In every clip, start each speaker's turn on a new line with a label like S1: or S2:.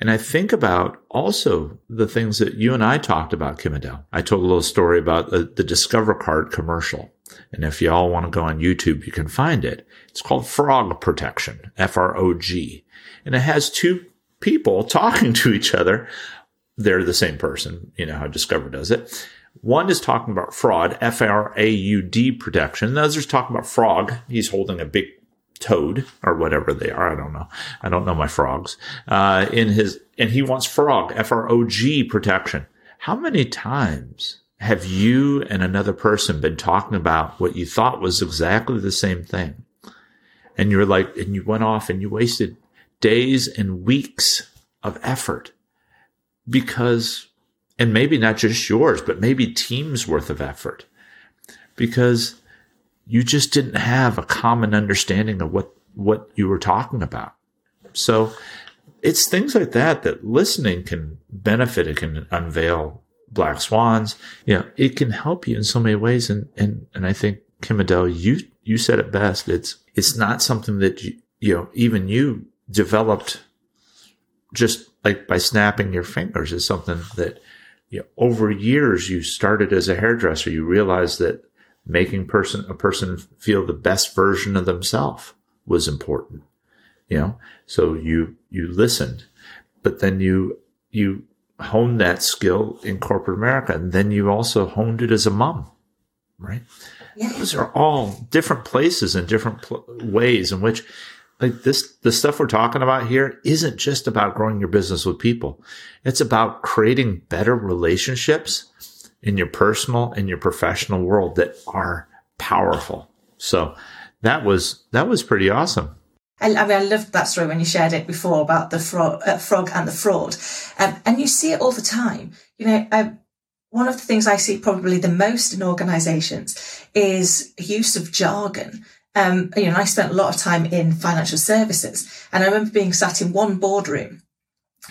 S1: And I think about also the things that you and I talked about, Kim Adele. I told a little story about the, the Discover Card commercial. And if you all want to go on YouTube, you can find it. It's called Frog Protection, F-R-O-G. And it has two people talking to each other. They're the same person. You know how Discover does it. One is talking about fraud, F-R-A-U-D protection. The other's talking about frog. He's holding a big toad or whatever they are. I don't know. I don't know my frogs. Uh, in his, and he wants frog, F-R-O-G protection. How many times have you and another person been talking about what you thought was exactly the same thing? And you're like, and you went off and you wasted days and weeks of effort because, and maybe not just yours, but maybe teams worth of effort because you just didn't have a common understanding of what, what you were talking about. So it's things like that that listening can benefit. It can unveil black swans. You know, it can help you in so many ways. And, and, and I think Kim Adele, you, you said it best. It's, it's not something that you, you know, even you developed just like by snapping your fingers is something that, you know, over years you started as a hairdresser. You realized that making person a person feel the best version of themselves was important you know? So you you listened but then you you honed that skill in corporate america and then you also honed it as a mom right? Yeah. those are all different places and different pl- ways in which like this the stuff we're talking about here isn't just about growing your business with people. It's about creating better relationships in your personal and your professional world that are powerful. So that was that was pretty awesome.
S2: I, I mean, I loved that story when you shared it before about the frog, uh, frog and the fraud, um, and you see it all the time. You know, um, one of the things I see probably the most in organisations is use of jargon. Um, you know, I spent a lot of time in financial services, and I remember being sat in one boardroom,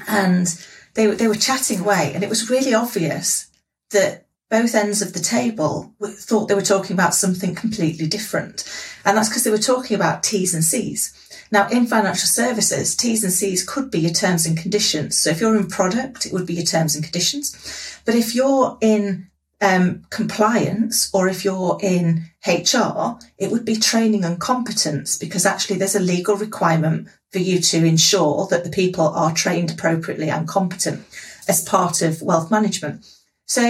S2: and they they were chatting away, and it was really obvious that both ends of the table thought they were talking about something completely different. And that's because they were talking about T's and C's. Now, in financial services, T's and C's could be your terms and conditions. So if you're in product, it would be your terms and conditions. But if you're in um, compliance or if you're in HR, it would be training and competence because actually there's a legal requirement for you to ensure that the people are trained appropriately and competent as part of wealth management. So,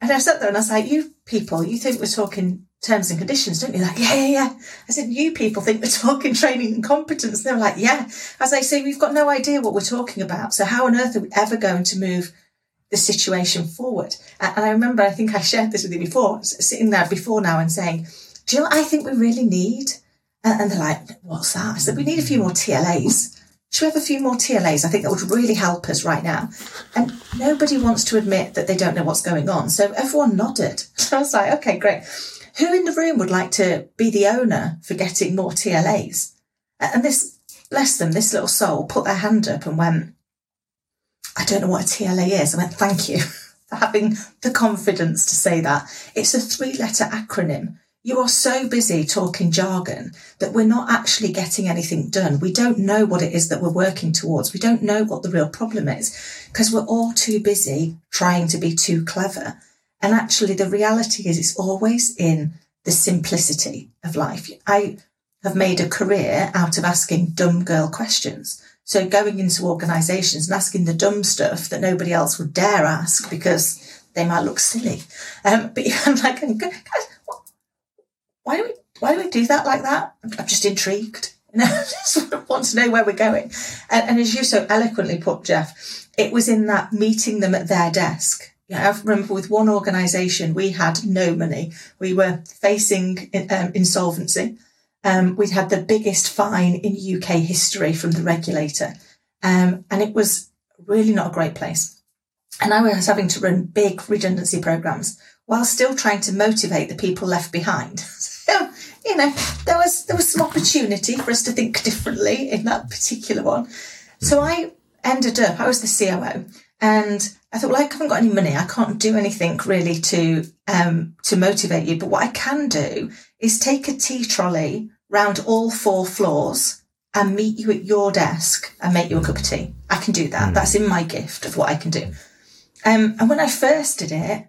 S2: and I sat there and I was like, you people, you think we're talking terms and conditions, don't you? Like, yeah, yeah, yeah. I said, you people think we're talking training and competence. They were like, yeah. As I say, we've got no idea what we're talking about. So how on earth are we ever going to move the situation forward? And I remember, I think I shared this with you before, sitting there before now and saying, do you know what I think we really need? And they're like, what's that? I said, we need a few more TLAs should we have a few more TLAs? I think that would really help us right now. And nobody wants to admit that they don't know what's going on. So everyone nodded. So I was like, okay, great. Who in the room would like to be the owner for getting more TLAs? And this, bless them, this little soul put their hand up and went, I don't know what a TLA is. I went, thank you for having the confidence to say that. It's a three letter acronym you are so busy talking jargon that we're not actually getting anything done. We don't know what it is that we're working towards. We don't know what the real problem is because we're all too busy trying to be too clever. And actually, the reality is it's always in the simplicity of life. I have made a career out of asking dumb girl questions. So going into organizations and asking the dumb stuff that nobody else would dare ask because they might look silly. Um, but I'm like, guys, why do we why do we do that like that? I'm just intrigued. I just want to know where we're going. And, and, as you so eloquently put, Jeff, it was in that meeting them at their desk. I remember with one organisation, we had no money. We were facing um, insolvency. Um, we'd had the biggest fine in UK history from the regulator. Um, and it was really not a great place. And I was having to run big redundancy programs while still trying to motivate the people left behind. You know, there was there was some opportunity for us to think differently in that particular one. So I ended up, I was the COO, and I thought, well, I haven't got any money. I can't do anything really to um, to motivate you. But what I can do is take a tea trolley round all four floors and meet you at your desk and make you a cup of tea. I can do that. Mm. That's in my gift of what I can do. Um, and when I first did it,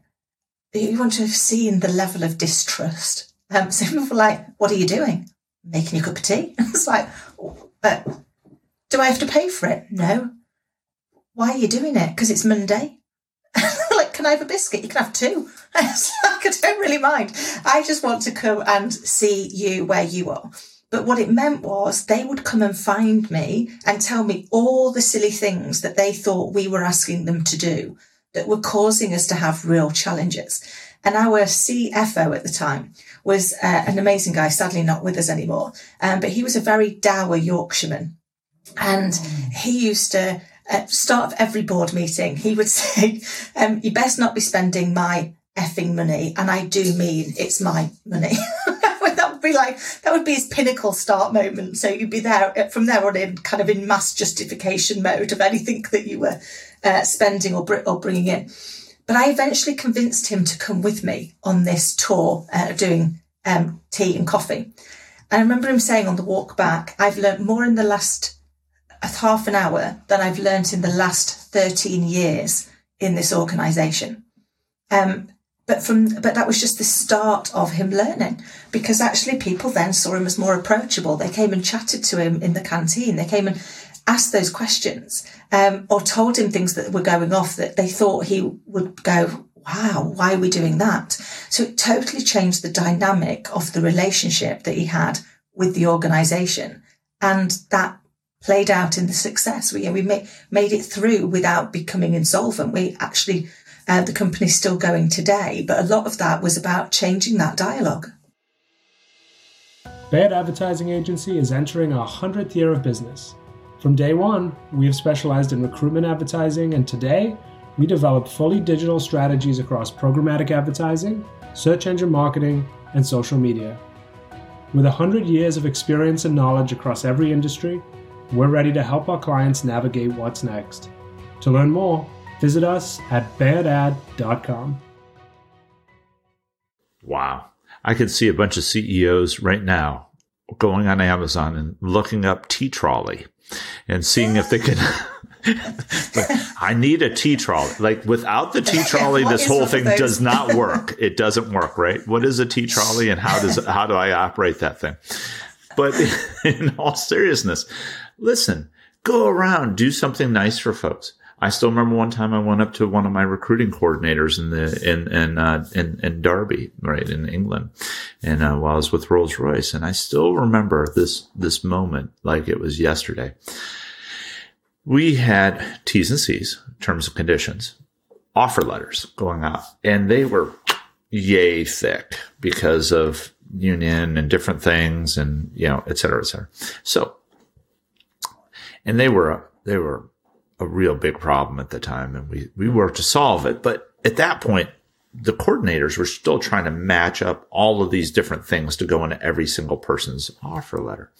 S2: you want to have seen the level of distrust. Um, so people were like, what are you doing? Making a cup of tea? It's like, uh, do I have to pay for it? No. Why are you doing it? Because it's Monday. like, can I have a biscuit? You can have two. It's like, I don't really mind. I just want to come and see you where you are. But what it meant was they would come and find me and tell me all the silly things that they thought we were asking them to do that were causing us to have real challenges. And our CFO at the time was uh, an amazing guy, sadly not with us anymore. Um, but he was a very dour Yorkshireman. And he used to, at start of every board meeting, he would say, um, you best not be spending my effing money. And I do mean it's my money. that would be like, that would be his pinnacle start moment. So you'd be there uh, from there on in kind of in mass justification mode of anything that you were uh, spending or, or bringing in. But I eventually convinced him to come with me on this tour, uh, doing um, tea and coffee. And I remember him saying on the walk back, I've learned more in the last half an hour than I've learnt in the last 13 years in this organisation. Um, but from but that was just the start of him learning because actually people then saw him as more approachable. They came and chatted to him in the canteen. They came and asked those questions um, or told him things that were going off that they thought he would go, wow, why are we doing that? So it totally changed the dynamic of the relationship that he had with the organization. And that played out in the success. We, we made, made it through without becoming insolvent. We actually, uh, the company's still going today, but a lot of that was about changing that dialogue.
S3: Bayard Advertising Agency is entering our 100th year of business. From day one, we have specialized in recruitment advertising, and today, we develop fully digital strategies across programmatic advertising, search engine marketing, and social media. With 100 years of experience and knowledge across every industry, we're ready to help our clients navigate what's next. To learn more, visit us at bayardad.com.
S1: Wow. I could see a bunch of CEOs right now going on Amazon and looking up tea trolley and seeing if they can. I need a tea trolley. Like without the tea trolley, this whole thing does not work. It doesn't work, right? What is a tea trolley, and how does how do I operate that thing? But in all seriousness, listen, go around, do something nice for folks. I still remember one time I went up to one of my recruiting coordinators in the in in uh, in, in Derby, right in England, and uh, while I was with Rolls Royce, and I still remember this this moment like it was yesterday. We had T's and C's, terms and conditions, offer letters going out, and they were yay thick because of union and different things, and you know, et cetera, et cetera. So, and they were they were a real big problem at the time and we, we worked to solve it. But at that point, the coordinators were still trying to match up all of these different things to go into every single person's offer letter.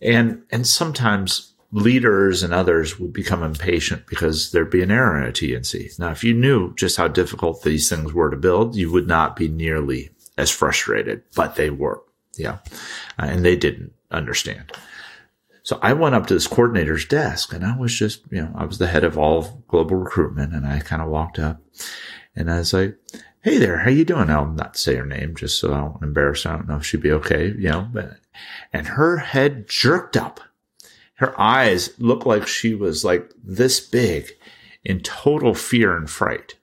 S1: And, and sometimes leaders and others would become impatient because there'd be an error in a T&C. Now, if you knew just how difficult these things were to build, you would not be nearly as frustrated, but they were. Yeah. Uh, and they didn't understand. So I went up to this coordinator's desk and I was just, you know, I was the head of all of global recruitment and I kind of walked up and I was like, Hey there, how you doing? I'll not say her name just so I don't embarrass her. I don't know if she'd be okay, you know, but, and her head jerked up. Her eyes looked like she was like this big in total fear and fright.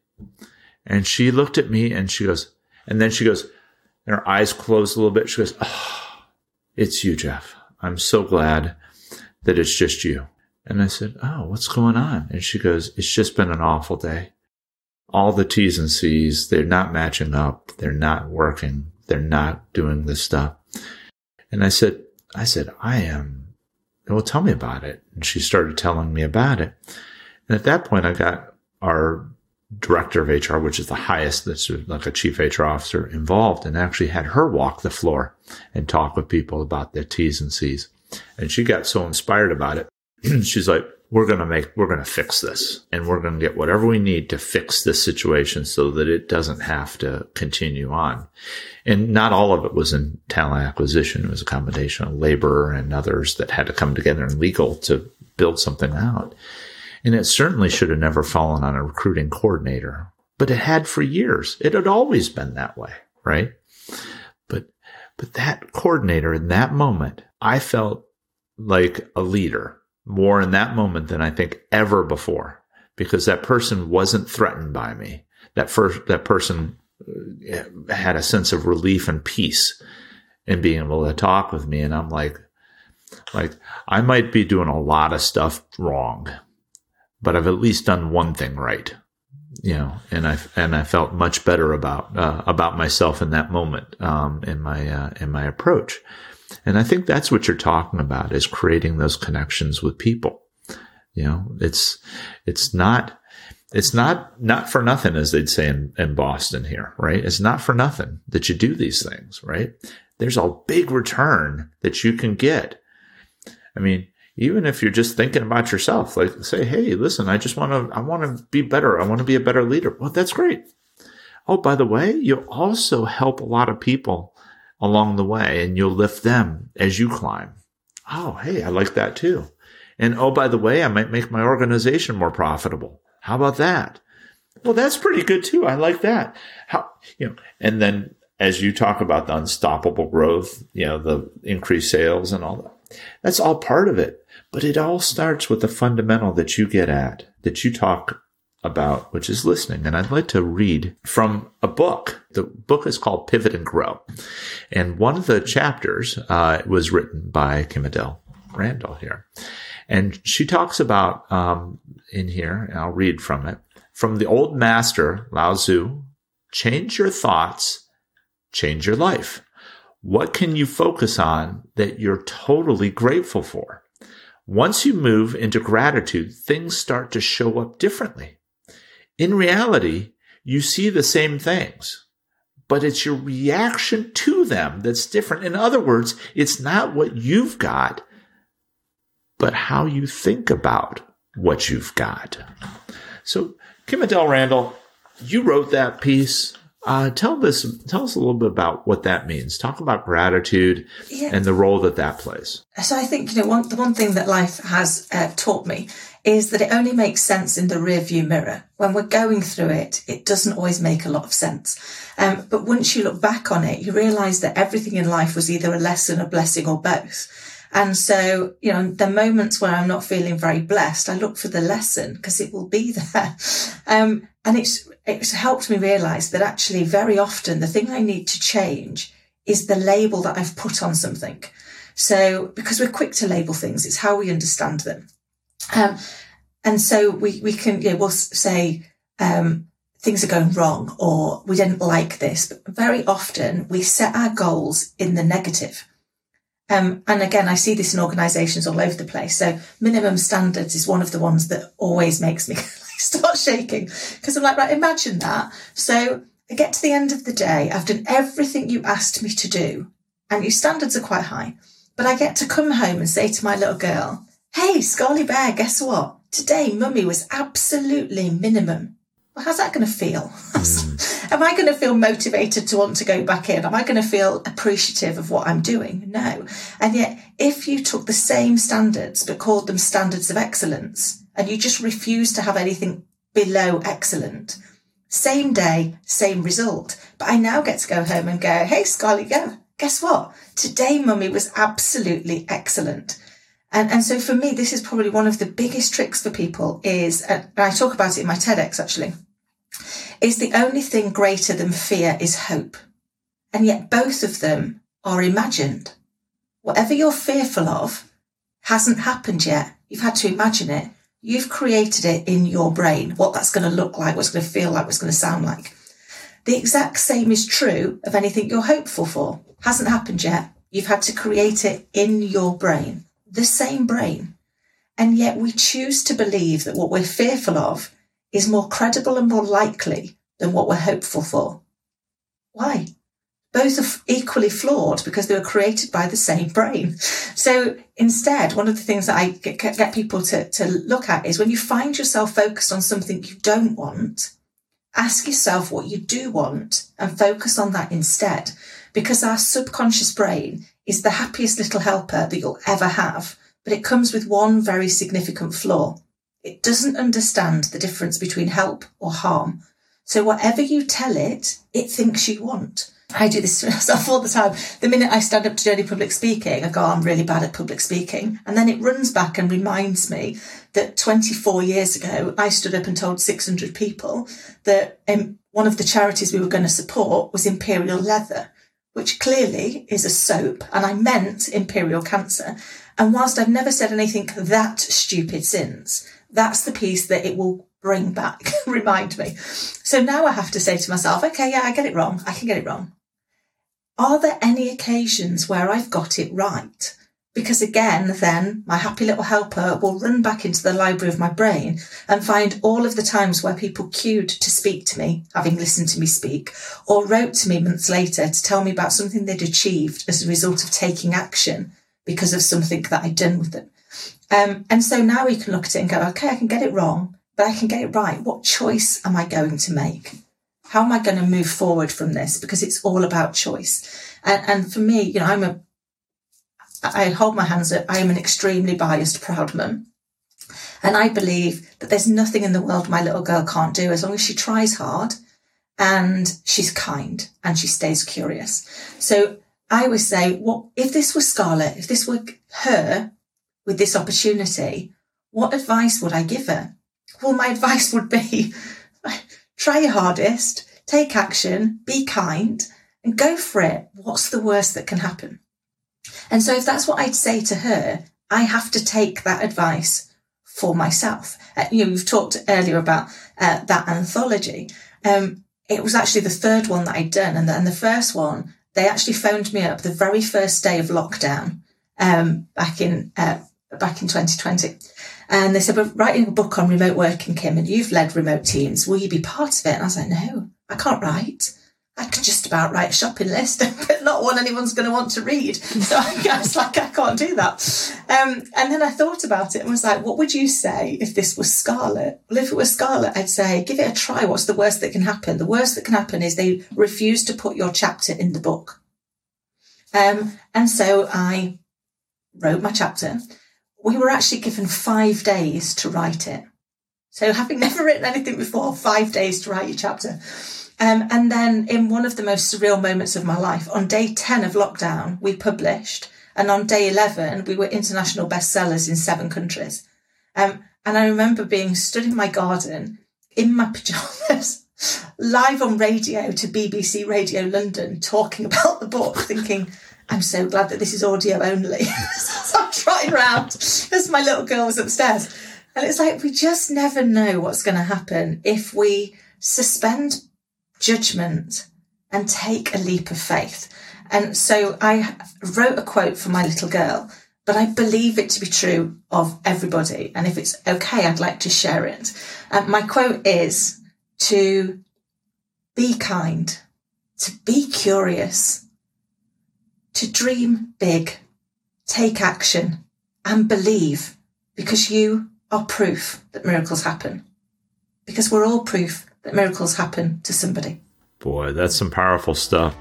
S1: And she looked at me and she goes, and then she goes, and her eyes closed a little bit. She goes, Oh, it's you, Jeff. I'm so glad that it's just you. And I said, Oh, what's going on? And she goes, It's just been an awful day. All the T's and C's, they're not matching up. They're not working. They're not doing this stuff. And I said, I said, I am, well, tell me about it. And she started telling me about it. And at that point, I got our director of HR, which is the highest, that's like a chief HR officer involved and actually had her walk the floor and talk with people about their T's and C's. And she got so inspired about it. She's like, we're going to make, we're going to fix this and we're going to get whatever we need to fix this situation so that it doesn't have to continue on. And not all of it was in talent acquisition. It was a combination of labor and others that had to come together in legal to build something out. And it certainly should have never fallen on a recruiting coordinator, but it had for years. It had always been that way, right? But, that coordinator in that moment, I felt like a leader more in that moment than I think ever before because that person wasn't threatened by me. That first, that person uh, had a sense of relief and peace in being able to talk with me. And I'm like, like I might be doing a lot of stuff wrong, but I've at least done one thing right, you know, and I, and I felt much better about, uh, about myself in that moment, um, in my, uh, in my approach. And I think that's what you're talking about is creating those connections with people. You know, it's, it's not, it's not, not for nothing, as they'd say in, in Boston here, right? It's not for nothing that you do these things, right? There's a big return that you can get. I mean, even if you're just thinking about yourself, like say, Hey, listen, I just want to, I want to be better. I want to be a better leader. Well, that's great. Oh, by the way, you'll also help a lot of people along the way and you'll lift them as you climb. Oh, hey, I like that too. And oh, by the way, I might make my organization more profitable. How about that? Well, that's pretty good too. I like that. How, you know, and then as you talk about the unstoppable growth, you know, the increased sales and all that, that's all part of it. But it all starts with the fundamental that you get at, that you talk about, which is listening. And I'd like to read from a book. The book is called Pivot and Grow. And one of the chapters uh, was written by Kim Adele Randall here. And she talks about um, in here, and I'll read from it, from the old master, Lao Tzu, change your thoughts, change your life. What can you focus on that you're totally grateful for? Once you move into gratitude, things start to show up differently. In reality, you see the same things, but it's your reaction to them that's different. In other words, it's not what you've got, but how you think about what you've got. So, Kim Adele Randall, you wrote that piece. Uh, tell this, tell us a little bit about what that means. Talk about gratitude yeah. and the role that that plays.
S2: So I think you know one the one thing that life has uh, taught me is that it only makes sense in the rear view mirror. When we're going through it, it doesn't always make a lot of sense. Um, but once you look back on it, you realize that everything in life was either a lesson, a blessing, or both. And so, you know, the moments where I'm not feeling very blessed, I look for the lesson because it will be there. Um, and it's, it's helped me realize that actually very often the thing I need to change is the label that I've put on something. So because we're quick to label things, it's how we understand them. Um, and so we, we can, you know, we'll say, um, things are going wrong or we didn't like this. But very often we set our goals in the negative. Um, and again, I see this in organizations all over the place. So minimum standards is one of the ones that always makes me start shaking because I'm like, right, imagine that. So I get to the end of the day. I've done everything you asked me to do and your standards are quite high, but I get to come home and say to my little girl, Hey, Scarly Bear, guess what? Today, mummy was absolutely minimum. Well, how's that going to feel? Mm. Am I going to feel motivated to want to go back in? Am I going to feel appreciative of what I'm doing? No. And yet, if you took the same standards but called them standards of excellence and you just refuse to have anything below excellent, same day, same result. But I now get to go home and go, Hey, Scarly, go. Guess what? Today, mummy was absolutely excellent. And, and so for me, this is probably one of the biggest tricks for people is, and I talk about it in my TEDx actually, is the only thing greater than fear is hope. And yet both of them are imagined. Whatever you're fearful of hasn't happened yet. You've had to imagine it. You've created it in your brain, what that's going to look like, what's going to feel like, what's going to sound like. The exact same is true of anything you're hopeful for. Hasn't happened yet. You've had to create it in your brain the same brain. And yet we choose to believe that what we're fearful of is more credible and more likely than what we're hopeful for. Why? both are equally flawed because they were created by the same brain. So instead, one of the things that I get, get people to, to look at is when you find yourself focused on something you don't want, ask yourself what you do want and focus on that instead. Because our subconscious brain is the happiest little helper that you'll ever have, but it comes with one very significant flaw. It doesn't understand the difference between help or harm. So whatever you tell it, it thinks you want. I do this to myself all the time. The minute I stand up to do any public speaking, I go, I'm really bad at public speaking. And then it runs back and reminds me that 24 years ago, I stood up and told 600 people that um, one of the charities we were going to support was Imperial Leather, which clearly is a soap. And I meant Imperial Cancer. And whilst I've never said anything that stupid since, that's the piece that it will bring back, remind me. So now I have to say to myself, okay, yeah, I get it wrong. I can get it wrong. Are there any occasions where I've got it right? Because again, then my happy little helper will run back into the library of my brain and find all of the times where people queued to speak to me, having listened to me speak, or wrote to me months later to tell me about something they'd achieved as a result of taking action because of something that I'd done with them. Um, and so now we can look at it and go, okay, I can get it wrong, but I can get it right. What choice am I going to make? How am I going to move forward from this? Because it's all about choice. And, and for me, you know, I'm a, I hold my hands up. I am an extremely biased, proud mum. And I believe that there's nothing in the world my little girl can't do as long as she tries hard and she's kind and she stays curious. So I always say, what if this was Scarlett, if this were her with this opportunity, what advice would I give her? Well, my advice would be try your hardest, take action, be kind, and go for it. What's the worst that can happen? And so, if that's what I'd say to her, I have to take that advice for myself. Uh, you know, we've talked earlier about uh, that anthology. Um, it was actually the third one that I'd done, and the, and the first one, they actually phoned me up the very first day of lockdown um, back in uh, back in 2020. And they said, We're writing a book on remote working, Kim, and you've led remote teams. Will you be part of it? And I was like, No, I can't write. I could just about write a shopping list, but not one anyone's going to want to read. So I was like, I can't do that. Um, and then I thought about it and was like, what would you say if this was Scarlet? Well, if it was Scarlet, I'd say, give it a try. What's the worst that can happen? The worst that can happen is they refuse to put your chapter in the book. Um, and so I wrote my chapter we were actually given five days to write it. So having never written anything before, five days to write your chapter. Um, and then in one of the most surreal moments of my life, on day 10 of lockdown, we published. And on day 11, we were international bestsellers in seven countries. Um, and I remember being stood in my garden in my pajamas, live on radio to BBC Radio London, talking about the book, thinking, I'm so glad that this is audio only. so I'm trotting around as my little girl was upstairs. And it's like, we just never know what's going to happen if we suspend judgment and take a leap of faith. And so I wrote a quote for my little girl, but I believe it to be true of everybody. And if it's okay, I'd like to share it. And my quote is to be kind, to be curious, to dream big, take action, and believe because you are proof that miracles happen. Because we're all proof that miracles happen to somebody.
S1: Boy, that's some powerful stuff.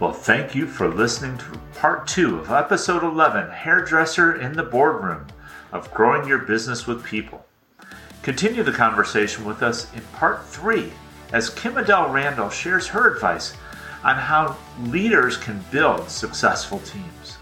S1: Well, thank you for listening to part two of episode 11 Hairdresser in the Boardroom of Growing Your Business with People. Continue the conversation with us in part three as Kim Adele Randall shares her advice on how leaders can build successful teams.